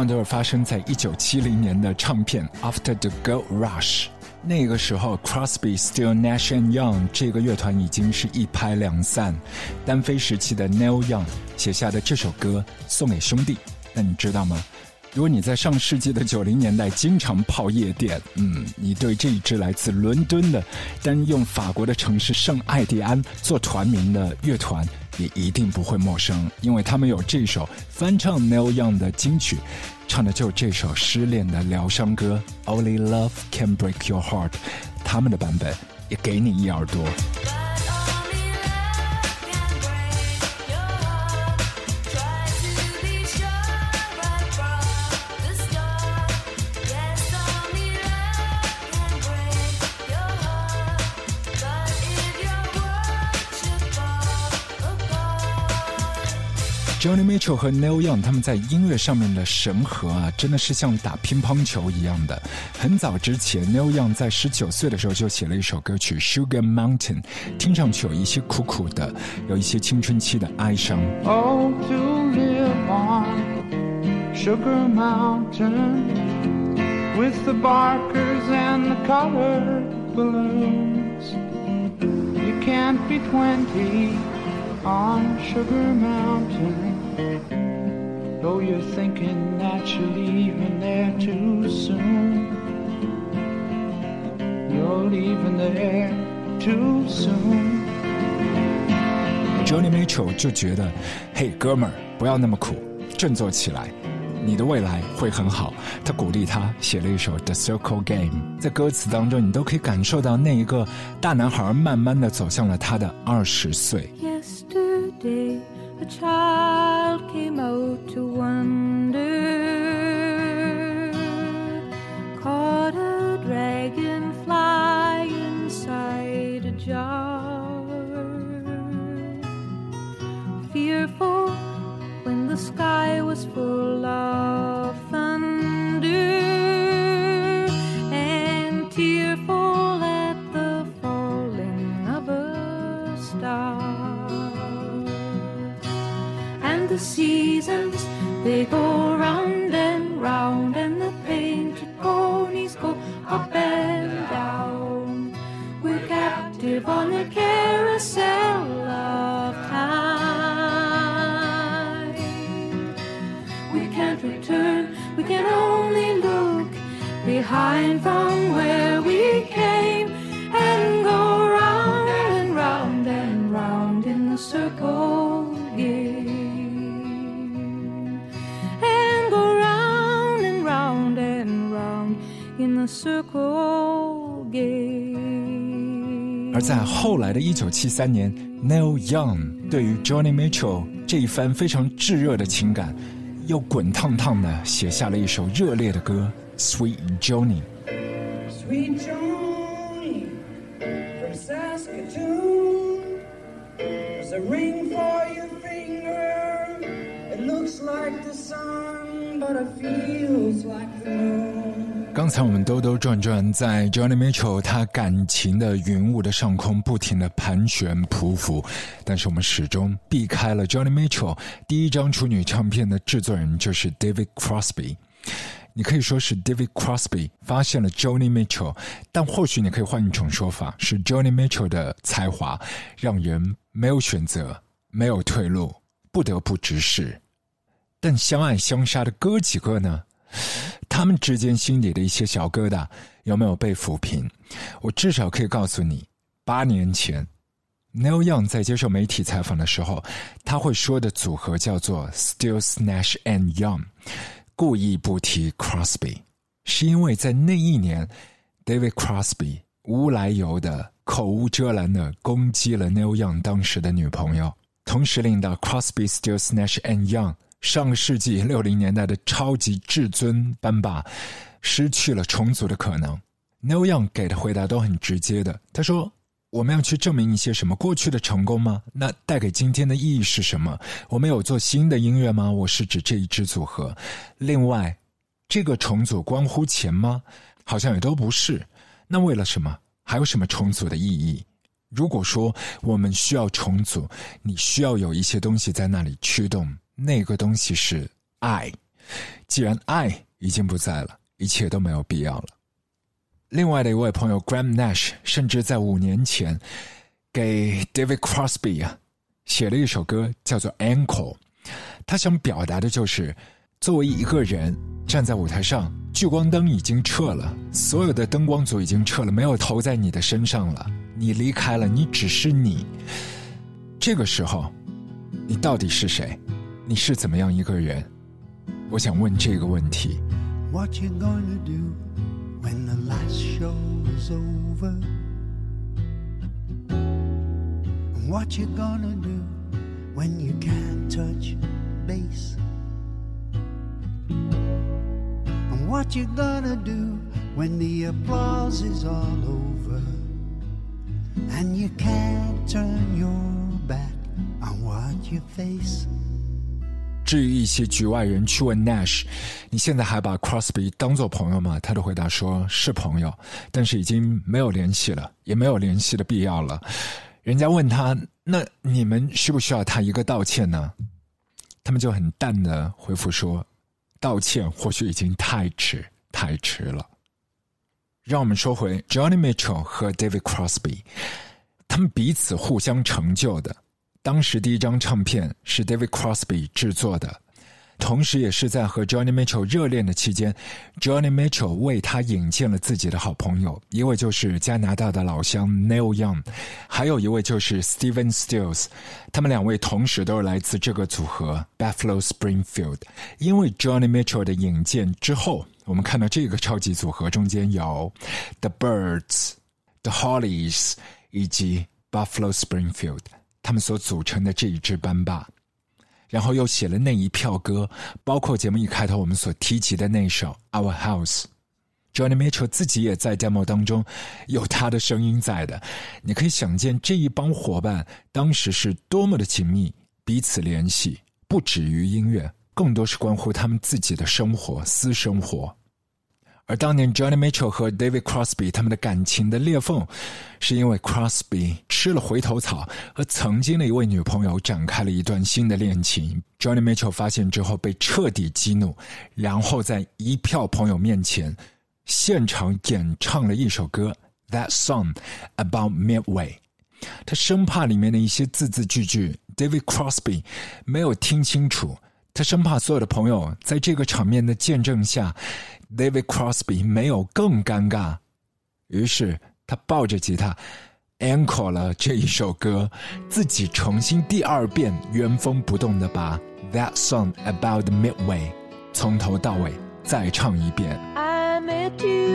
都是发生在一九七零年的唱片《After the Gold Rush》。那个时候，Crosby、Still、Nash and Young 这个乐团已经是一拍两散。单飞时期的 Neil Young 写下的这首歌送给兄弟，那你知道吗？如果你在上世纪的九零年代经常泡夜店，嗯，你对这一支来自伦敦的、单用法国的城市圣艾蒂安做团名的乐团。也一定不会陌生，因为他们有这首翻唱 Neil Young 的金曲，唱的就是这首失恋的疗伤歌《Only Love Can Break Your Heart》，他们的版本也给你一耳朵。Johnny Mitchell 和 Neil Young 他们在音乐上面的神合啊，真的是像打乒乓球一样的。很早之前，Neil Young 在十九岁的时候就写了一首歌曲《Sugar Mountain》，听上去有一些苦苦的，有一些青春期的哀伤。Oh, to live on Sugar Mountain with the barkers and the color balloons. You can't be twenty on Sugar Mountain. Though you're thinking that you're leaving there too soon, you're leaving there too soon. Johnny Mitchell 就觉得，嘿，哥们儿，不要那么苦，振作起来，你的未来会很好。他鼓励他写了一首《The Circle Game》，在歌词当中，你都可以感受到那一个大男孩慢慢的走向了他的二十岁。Yesterday. A child came out to wonder, caught a dragonfly inside a jar. Fearful when the sky was they go round and round and the painted ponies go up and down. We're captive on the carousel of time. We can't return we can only look behind from 而在后来的一九七三年，Neil Young 对于 Johnny Mitchell 这一番非常炙热的情感，又滚烫烫的写下了一首热烈的歌《Sweet Johnny》。Sweet Johnny from Saskatoon, there's a ring for your finger. It looks looks like the sun, but it feels like the moon. 刚才我们兜兜转转在 Johnny Mitchell 他感情的云雾的上空不停的盘旋匍匐，但是我们始终避开了 Johnny Mitchell 第一张处女唱片的制作人就是 David Crosby。你可以说是 David Crosby 发现了 Johnny Mitchell，但或许你可以换一种说法，是 Johnny Mitchell 的才华让人没有选择，没有退路，不得不直视。但相爱相杀的哥几个呢？<laughs> 他们之间心里的一些小疙瘩有没有被抚平？我至少可以告诉你，八年前，Neil Young 在接受媒体采访的时候，他会说的组合叫做 Stills Nash and Young。故意不提 Crosby，是因为在那一年，David Crosby 无来由的口无遮拦的攻击了 Neil Young 当时的女朋友，同时令到 Crosby、Stills、Nash and Young 上个世纪六零年代的超级至尊班霸失去了重组的可能。No Young 给的回答都很直接的，他说。我们要去证明一些什么过去的成功吗？那带给今天的意义是什么？我们有做新的音乐吗？我是指这一支组合。另外，这个重组关乎钱吗？好像也都不是。那为了什么？还有什么重组的意义？如果说我们需要重组，你需要有一些东西在那里驱动，那个东西是爱。既然爱已经不在了，一切都没有必要了。另外的一位朋友 Graham Nash 甚至在五年前给 David Crosby 啊写了一首歌，叫做《Ankle》。他想表达的就是，作为一个人站在舞台上，聚光灯已经撤了，所有的灯光组已经撤了，没有投在你的身上了。你离开了，你只是你。这个时候，你到底是谁？你是怎么样一个人？我想问这个问题。when the last show is over. And what you gonna do when you can't touch base? And what you gonna do when the applause is all over and you can't turn your back on what you face? 至于一些局外人去问 Nash，你现在还把 Crosby 当做朋友吗？他的回答说是朋友，但是已经没有联系了，也没有联系的必要了。人家问他，那你们需不需要他一个道歉呢？他们就很淡的回复说，道歉或许已经太迟，太迟了。让我们说回 Johnny Mitchell 和 David Crosby，他们彼此互相成就的。当时第一张唱片是 David Crosby 制作的，同时也是在和 Johnny Mitchell 热恋的期间，Johnny Mitchell 为他引荐了自己的好朋友，一位就是加拿大的老乡 Neil Young，还有一位就是 Steven Stills，他们两位同时都是来自这个组合 Buffalo Springfield。因为 Johnny Mitchell 的引荐之后，我们看到这个超级组合中间有 The Birds、The Hollies 以及 Buffalo Springfield。他们所组成的这一支班霸，然后又写了那一票歌，包括节目一开头我们所提及的那首《Our House》。Johnny Mitchell 自己也在 demo 当中有他的声音在的，你可以想见这一帮伙伴当时是多么的紧密，彼此联系，不止于音乐，更多是关乎他们自己的生活、私生活。而当年 Johnny Mitchell 和 David Crosby 他们的感情的裂缝，是因为 Crosby 吃了回头草，和曾经的一位女朋友展开了一段新的恋情。Johnny Mitchell 发现之后被彻底激怒，然后在一票朋友面前现场演唱了一首歌《That Song About Midway》，他生怕里面的一些字字句句 David Crosby 没有听清楚。他生怕所有的朋友在这个场面的见证下，David Crosby 没有更尴尬，于是他抱着吉他，encore 了这一首歌，自己重新第二遍原封不动的把 That Song About Midway 从头到尾再唱一遍。I met you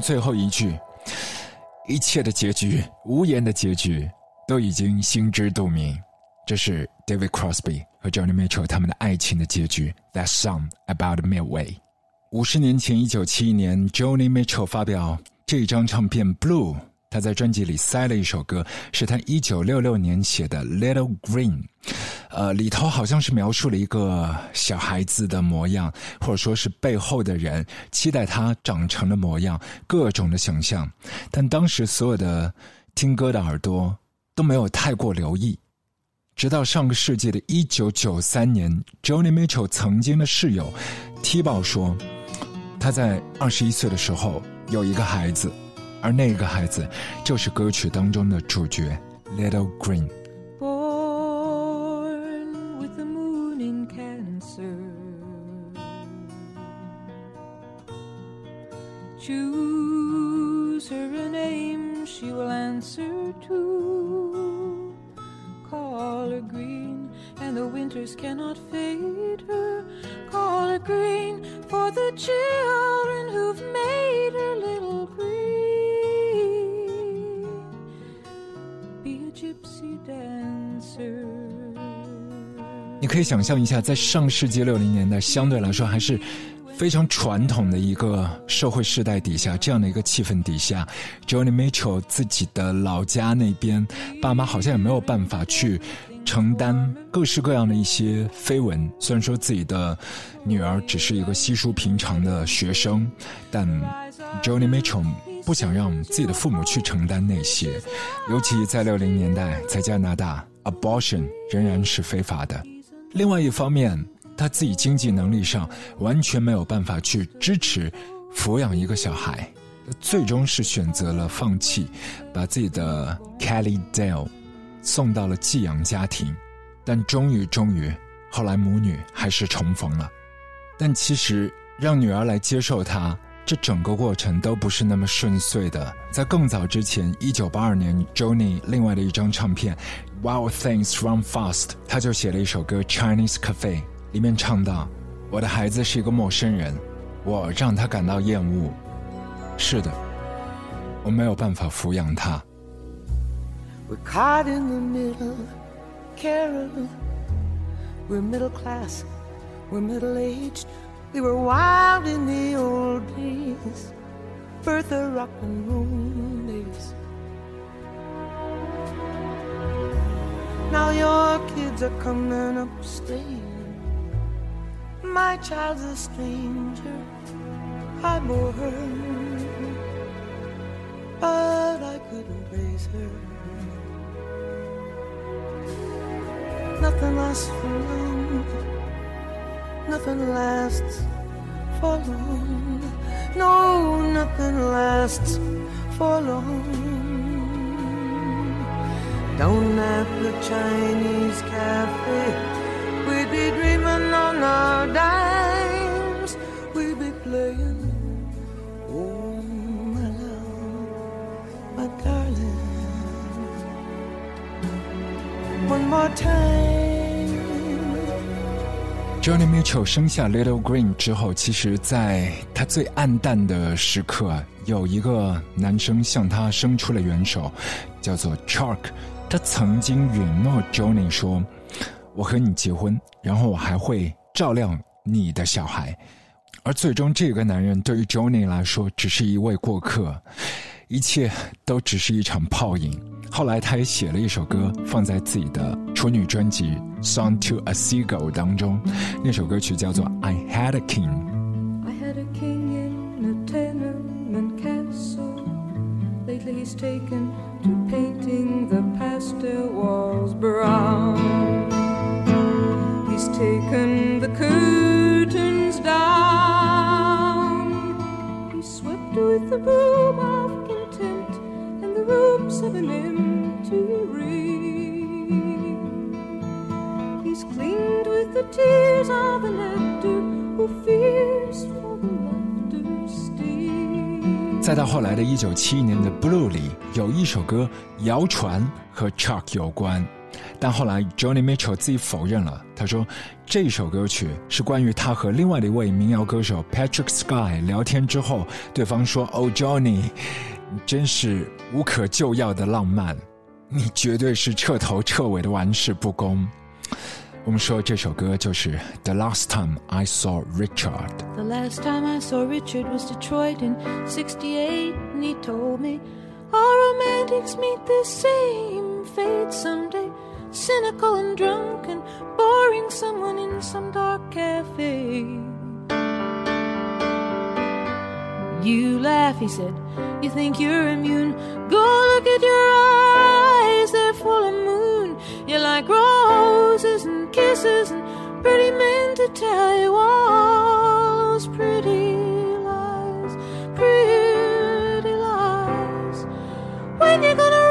最后一句，一切的结局，无言的结局，都已经心知肚明。这是 David Crosby 和 Johnny Mitchell 他们的爱情的结局。That song about midway。五十年前，一九七一年，Johnny Mitchell 发表这张唱片《Blue》。他在专辑里塞了一首歌，是他一九六六年写的《Little Green》，呃，里头好像是描述了一个小孩子的模样，或者说是背后的人期待他长成的模样，各种的想象。但当时所有的听歌的耳朵都没有太过留意，直到上个世纪的一九九三年，Johnny Mitchell 曾经的室友 T 宝说，他在二十一岁的时候有一个孩子。而那个孩子就是歌曲当中的主角 Little Green。Choose her a name she will answer to. Call her green, and the winters cannot fade her. Call her green for the children who've made her little green. Be a gypsy dancer。你可以想象一下，在上世纪六零年代，相对来说还是非常传统的一个社会时代底下，这样的一个气氛底下，Johnny Mitchell 自己的老家那边，爸妈好像也没有办法去承担各式各样的一些绯闻。虽然说自己的女儿只是一个稀疏平常的学生，但 Johnny Mitchell。不想让自己的父母去承担那些，尤其在六零年代，在加拿大，abortion 仍然是非法的。另外一方面，他自己经济能力上完全没有办法去支持抚养一个小孩，最终是选择了放弃，把自己的 Kelly Dale 送到了寄养家庭。但终于，终于，后来母女还是重逢了。但其实让女儿来接受他。这整个过程都不是那么顺遂的。在更早之前，一九八二年，Johnny 另外的一张唱片《Wild Things Run Fast》，他就写了一首歌《Chinese Cafe》，里面唱到：“我的孩子是一个陌生人，我让他感到厌恶。是的，我没有办法抚养他。” We're caught in the middle, Carol. We're middle class, we're middle aged. We were wild in the old days, Bertha rock and roll days. Now your kids are coming up stay My child's a stranger. I bore her, but I couldn't raise her. Nothing lasts for long nothing lasts for long. No, nothing lasts for long. Down at the Chinese cafe, we'd be dreaming on our dimes. We'd be playing, oh my love, my darling. One more time. Johnny Mitchell 生下 Little Green 之后，其实在他最暗淡的时刻，有一个男生向他伸出了援手，叫做 Chuck。他曾经允诺 Johnny 说：“我和你结婚，然后我还会照料你的小孩。”而最终，这个男人对于 Johnny 来说，只是一位过客。一切都只是一场泡影。后来，他也写了一首歌，放在自己的处女专辑《Song to a Seagull》当中。那首歌曲叫做《I Had a King》。Taken empty ring. He's cleaned with the tears of an actor who fears for the laughter sting. 再到后来的一九七一年的《Blue》里，有一首歌谣传和 Chuck 有关。但后来 Johnny Mitchell 自己否认了，他说这首歌曲是关于他和另外的一位民谣歌手 Patrick Sky 聊天之后，对方说：“Oh Johnny，你真是无可救药的浪漫，你绝对是彻头彻尾的玩世不恭。”我们说这首歌就是 The Last Time I Saw Richard。 The last time I saw Richard was Detroit in 68, and he told me all romantics meet the same fate someday. Cynical and drunk and boring someone in some dark cafe. You laugh, he said. You think you're immune. Go look at your eyes, they're full of moon. You like roses and kisses and pretty men to tell you all those pretty lies, pretty lies. When you gonna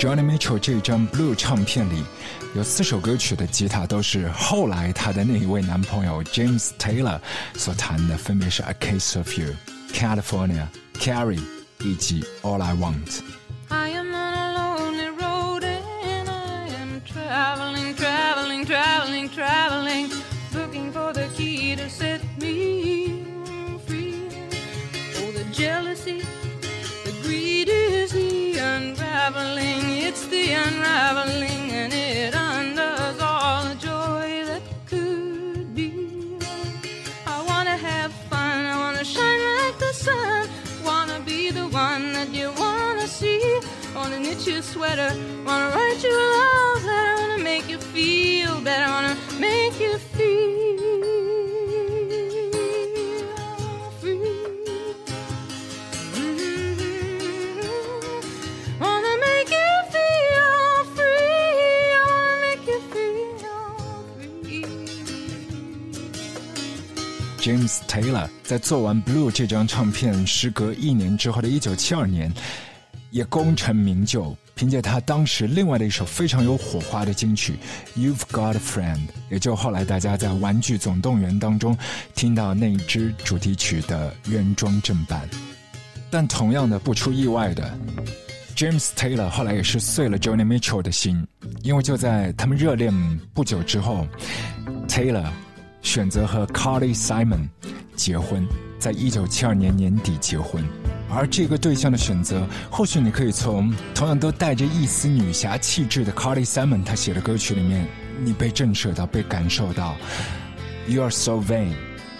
Johnny Mitchell 这张 Blue 唱片里，有四首歌曲的吉他都是后来他的那一位男朋友 James Taylor 所弹的，分别是《A Case of You》、《California》、《Carrie》以及《All I Want》。traveling traveling, traveling, travel the unraveling and it undoes all the joy that could be. I wanna have fun, I wanna shine like the sun. Wanna be the one that you wanna see. Wanna knit you a sweater, wanna write you a love letter, Taylor 在做完《Blue》这张唱片，时隔一年之后的1972年，也功成名就。凭借他当时另外的一首非常有火花的金曲《You've Got a Friend》，也就后来大家在《玩具总动员》当中听到那一支主题曲的原装正版。但同样的，不出意外的，James Taylor 后来也是碎了 Johnny Mitchell 的心，因为就在他们热恋不久之后，Taylor 选择和 Carly Simon 结婚，在一九七二年年底结婚。而这个对象的选择，或许你可以从同样都带着一丝女侠气质的 Carly Simon 她写的歌曲里面，你被震慑到，被感受到。You are so vain，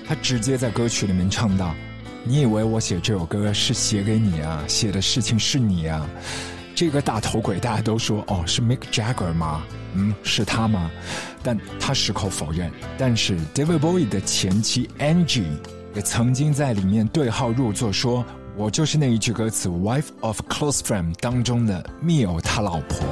她直接在歌曲里面唱到：“你以为我写这首歌是写给你啊？写的事情是你啊？”这个大头鬼大家都说：“哦，是 Mick Jagger 吗？嗯，是他吗？”但他矢口否认。但是 David Bowie 的前妻 Angie 也曾经在里面对号入座说。我就是那一句歌词《Wife of Close Friend》当中的密友他老婆。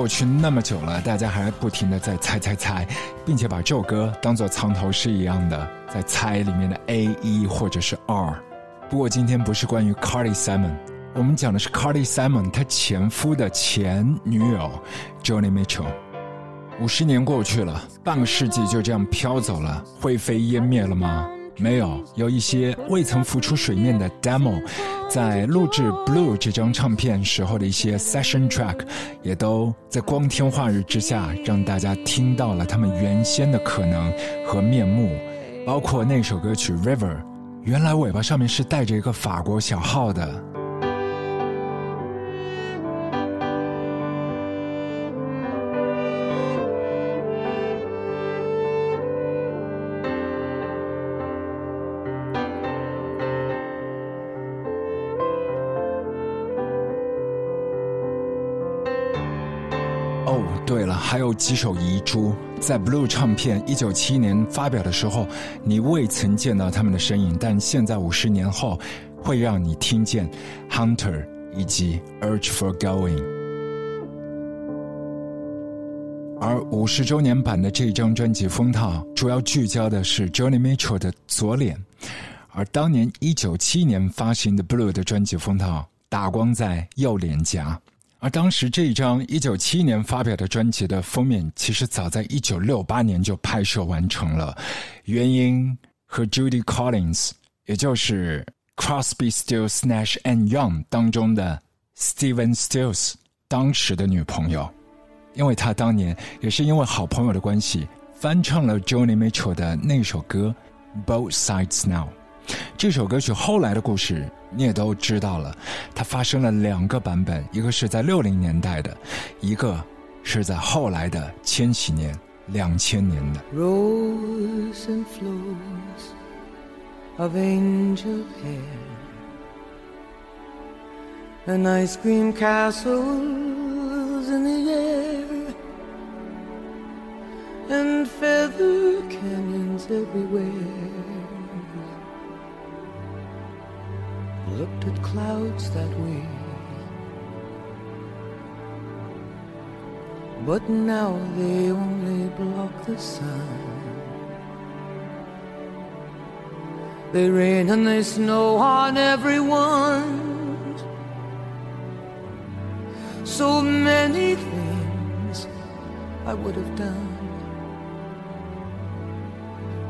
过去那么久了，大家还不停的在猜猜猜，并且把这首歌当做藏头诗一样的在猜里面的 A、E 或者是 R。不过今天不是关于 Carly Simon，我们讲的是 Carly Simon 她前夫的前女友 j o n y Mitchell。五十年过去了，半个世纪就这样飘走了，灰飞烟灭了吗？没有，有一些未曾浮出水面的 demo，在录制《Blue》这张唱片时候的一些 session track，也都在光天化日之下让大家听到了他们原先的可能和面目，包括那首歌曲《River》，原来尾巴上面是带着一个法国小号的。还有几首遗珠，在 Blue 唱片一九七一年发表的时候，你未曾见到他们的身影，但现在五十年后，会让你听见 Hunter 以及 Urge for Going。而五十周年版的这张专辑封套，主要聚焦的是 Johnny Mitchell 的左脸，而当年一九七年发行的 Blue 的专辑封套，打光在右脸颊。而当时这一张一九七一年发表的专辑的封面，其实早在一九六八年就拍摄完成了。原因和 Judy Collins，也就是 Crosby, Stills, Nash and Young 当中的 Steven Stills 当时的女朋友，因为他当年也是因为好朋友的关系，翻唱了 Johnny Mitchell 的那首歌《Both Sides Now》。这首歌曲后来的故事。你也都知道了，它发生了两个版本，一个是在六零年代的，一个是在后来的千禧年、两千年的。Rose and flows of angel hair and ice cream castles in the air and feather canyons everywhere. Looked at clouds that way. But now they only block the sun. They rain and they snow on everyone. So many things I would have done.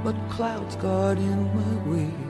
But clouds got in my way.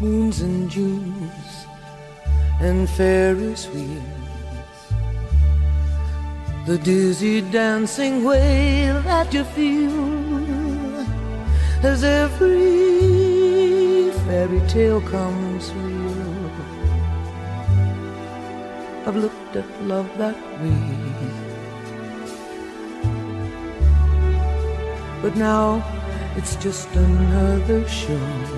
Moons and Junes and Ferris wheels. The dizzy dancing way that you feel as every fairy tale comes real. I've looked at love that way. But now it's just another show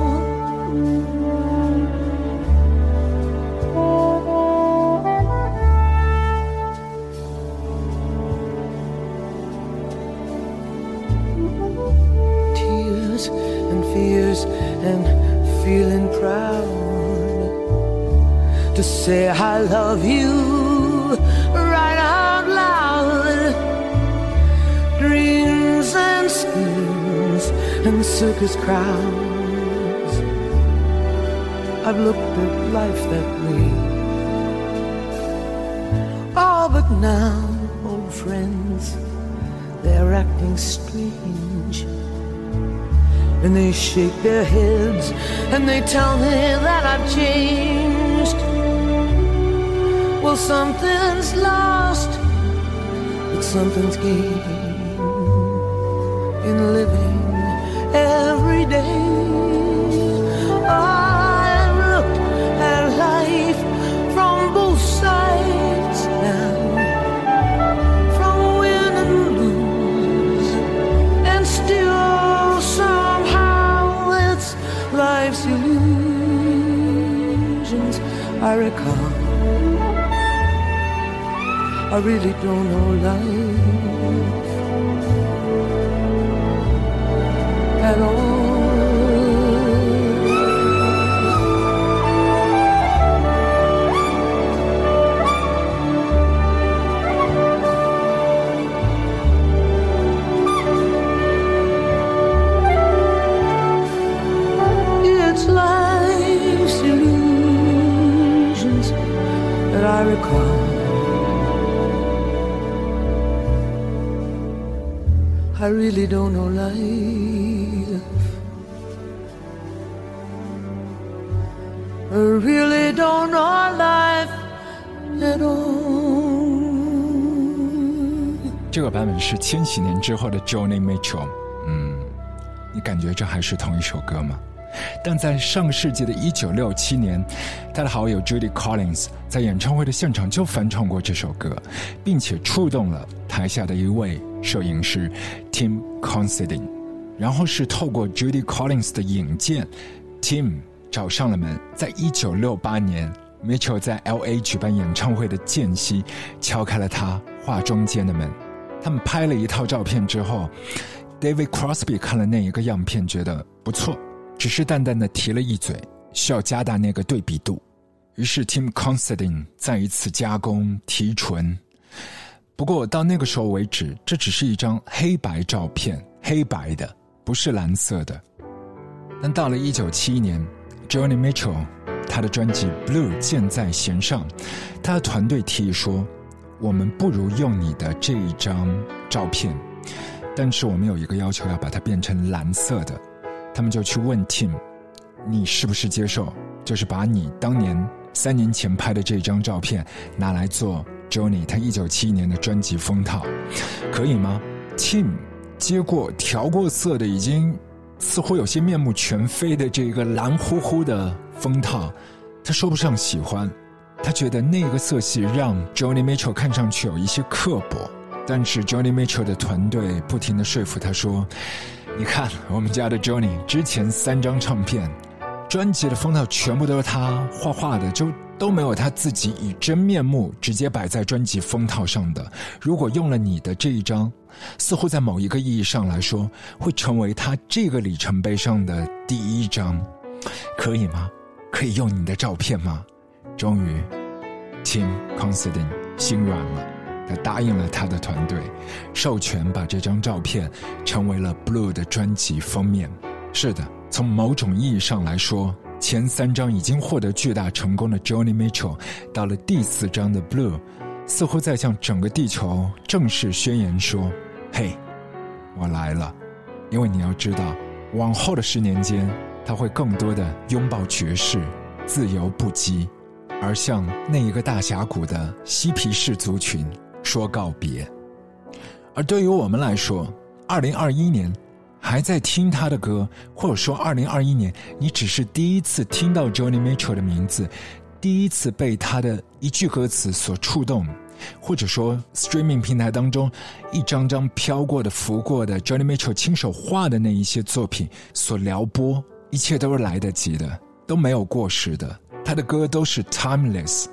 And feeling proud to say I love you right out loud. Dreams and schemes and circus crowds. I've looked at life that way. Oh, but now, old friends, they're acting strange. And they shake their heads and they tell me that I've changed. Well, something's lost, but something's gained in living every I really don't know life at all. I really don't know life. I really don't know life at all. 这个版本是千禧年之后的 Johnny Mitchell。嗯，你感觉这还是同一首歌吗？但在上世纪的一九六七年，他的好友 Judy Collins 在演唱会的现场就翻唱过这首歌，并且触动了台下的一位摄影师 Tim Considine。然后是透过 Judy Collins 的引荐，Tim 找上了门。在一九六八年，Mitchell 在 L.A. 举办演唱会的间隙，敲开了他化妆间的门。他们拍了一套照片之后，David Crosby 看了那一个样片，觉得不错。只是淡淡的提了一嘴，需要加大那个对比度。于是 Tim Considine 再一次加工提纯。不过到那个时候为止，这只是一张黑白照片，黑白的，不是蓝色的。但到了一九七一年，Johnny Mitchell 他的专辑《Blue》箭在弦上，他的团队提议说：“我们不如用你的这一张照片，但是我们有一个要求，要把它变成蓝色的。”他们就去问 Tim：“ 你是不是接受？就是把你当年三年前拍的这张照片拿来做 Johnny 他一九七一年的专辑封套，可以吗？”Tim 接过调过色的，已经似乎有些面目全非的这个蓝乎乎的封套，他说不上喜欢，他觉得那个色系让 Johnny Mitchell 看上去有一些刻薄，但是 Johnny Mitchell 的团队不停的说服他说。你看，我们家的 Johnny 之前三张唱片、专辑的封套全部都是他画画的，就都没有他自己以真面目直接摆在专辑封套上的。如果用了你的这一张，似乎在某一个意义上来说，会成为他这个里程碑上的第一张，可以吗？可以用你的照片吗？终于，Tim Considine 心软了。他答应了他的团队，授权把这张照片成为了 Blue 的专辑封面。是的，从某种意义上来说，前三张已经获得巨大成功的 Johnny Mitchell，到了第四张的 Blue，似乎在向整个地球正式宣言说：“嘿，我来了。”因为你要知道，往后的十年间，他会更多的拥抱爵士、自由不羁，而向那一个大峡谷的嬉皮士族群。说告别，而对于我们来说，二零二一年还在听他的歌，或者说二零二一年你只是第一次听到 Johnny Mitchell 的名字，第一次被他的一句歌词所触动，或者说 Streaming 平台当中一张张飘过的、浮过的 Johnny Mitchell 亲手画的那一些作品所撩拨，一切都是来得及的，都没有过时的，他的歌都是 timeless。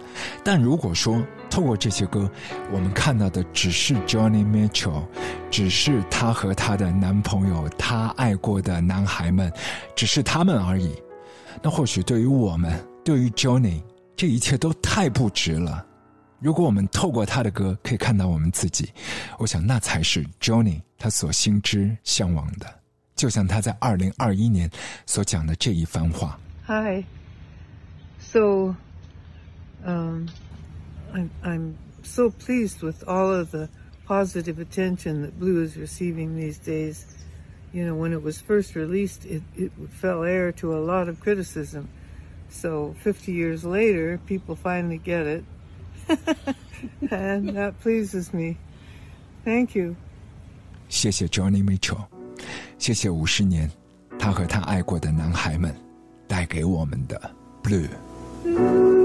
但如果说，透过这些歌，我们看到的只是 Johnny Mitchell，只是她和她的男朋友，她爱过的男孩们，只是他们而已。那或许对于我们，对于 Johnny，这一切都太不值了。如果我们透过他的歌可以看到我们自己，我想那才是 Johnny 他所心之向往的。就像他在二零二一年所讲的这一番话。Hi，so，嗯。I'm, I'm so pleased with all of the positive attention that Blue is receiving these days. You know, when it was first released, it, it fell heir to a lot of criticism. So 50 years later, people finally get it. <laughs> and that pleases me. Thank you. 谢谢 Johnny Mitchell，谢谢五十年，他和他爱过的男孩们带给我们的 Blue。